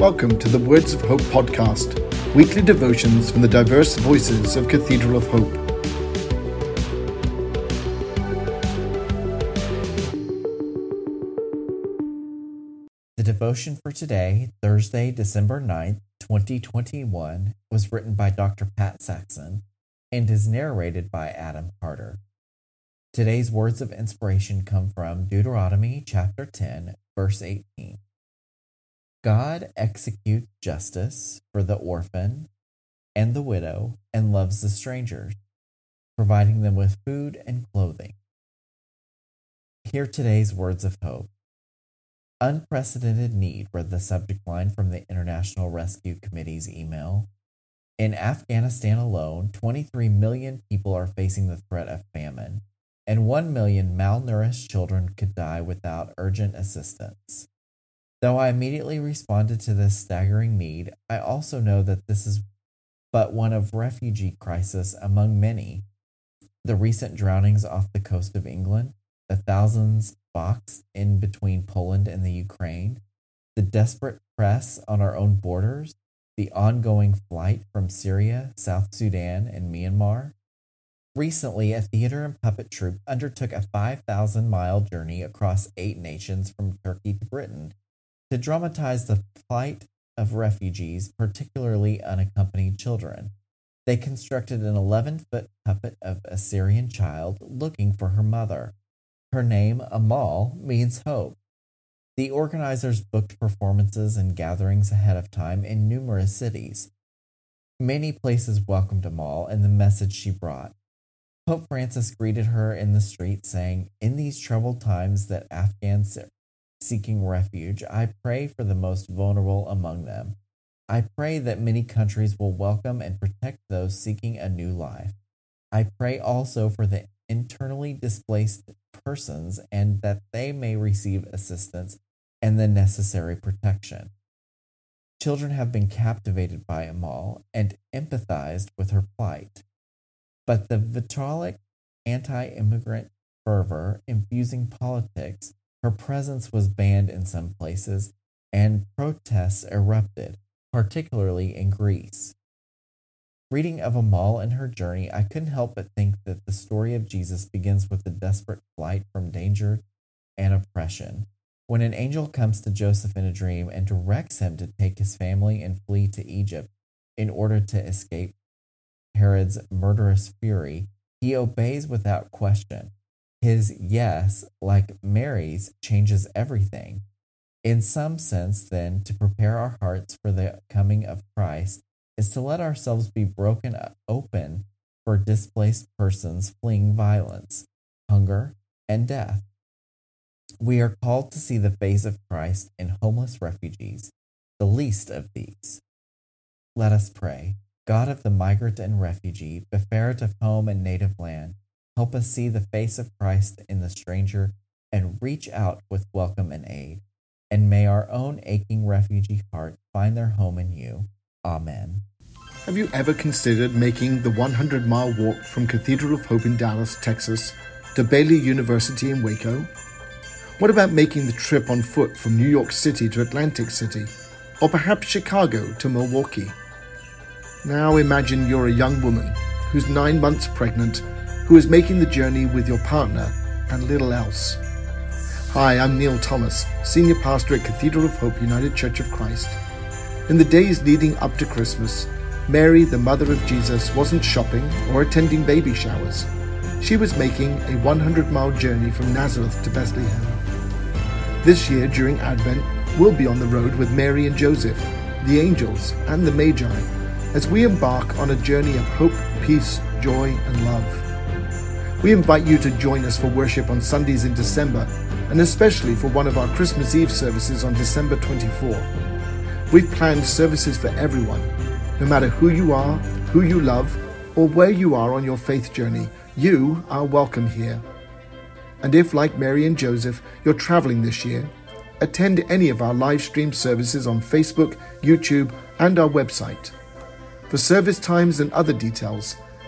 Welcome to the Words of Hope podcast, weekly devotions from the diverse voices of Cathedral of Hope. The devotion for today, Thursday, December 9th, 2021, was written by Dr. Pat Saxon and is narrated by Adam Carter. Today's words of inspiration come from Deuteronomy chapter 10, verse 18. God executes justice for the orphan and the widow and loves the strangers, providing them with food and clothing. Hear today's words of hope. Unprecedented need read the subject line from the International Rescue Committee's email. In Afghanistan alone, 23 million people are facing the threat of famine, and 1 million malnourished children could die without urgent assistance. Though I immediately responded to this staggering need, I also know that this is but one of refugee crisis among many. The recent drownings off the coast of England, the thousands boxed in between Poland and the Ukraine, the desperate press on our own borders, the ongoing flight from Syria, South Sudan, and Myanmar. Recently, a theater and puppet troupe undertook a 5,000 mile journey across eight nations from Turkey to Britain to dramatize the plight of refugees, particularly unaccompanied children. They constructed an 11 foot puppet of a Syrian child looking for her mother. Her name, Amal, means hope. The organizers booked performances and gatherings ahead of time in numerous cities. Many places welcomed Amal and the message she brought. Pope Francis greeted her in the street, saying, In these troubled times that Afghans seeking refuge, I pray for the most vulnerable among them. I pray that many countries will welcome and protect those seeking a new life. I pray also for the internally displaced persons and that they may receive assistance and the necessary protection. Children have been captivated by Amal and empathized with her plight. But the vitriolic anti immigrant fervor infusing politics her presence was banned in some places, and protests erupted, particularly in Greece. Reading of Amal and her journey, I couldn't help but think that the story of Jesus begins with a desperate flight from danger and oppression. When an angel comes to Joseph in a dream and directs him to take his family and flee to Egypt in order to escape Herod's murderous fury, he obeys without question. His yes, like Mary's, changes everything. In some sense, then, to prepare our hearts for the coming of Christ is to let ourselves be broken open for displaced persons fleeing violence, hunger, and death. We are called to see the face of Christ in homeless refugees, the least of these. Let us pray. God of the migrant and refugee, Beferet of home and native land, Help us see the face of Christ in the stranger and reach out with welcome and aid. And may our own aching refugee heart find their home in you. Amen. Have you ever considered making the 100 mile walk from Cathedral of Hope in Dallas, Texas, to Baylor University in Waco? What about making the trip on foot from New York City to Atlantic City, or perhaps Chicago to Milwaukee? Now imagine you're a young woman who's nine months pregnant who is making the journey with your partner and little else. Hi, I'm Neil Thomas, Senior Pastor at Cathedral of Hope United Church of Christ. In the days leading up to Christmas, Mary, the mother of Jesus, wasn't shopping or attending baby showers. She was making a 100 mile journey from Nazareth to Bethlehem. This year, during Advent, we'll be on the road with Mary and Joseph, the angels, and the Magi as we embark on a journey of hope, peace, joy, and love. We invite you to join us for worship on Sundays in December, and especially for one of our Christmas Eve services on December 24. We've planned services for everyone, no matter who you are, who you love, or where you are on your faith journey. You are welcome here. And if, like Mary and Joseph, you're traveling this year, attend any of our live stream services on Facebook, YouTube, and our website. For service times and other details,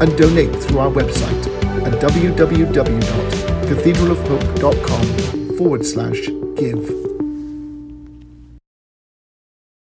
and donate through our website at www.cathedralofhope.com forward slash give.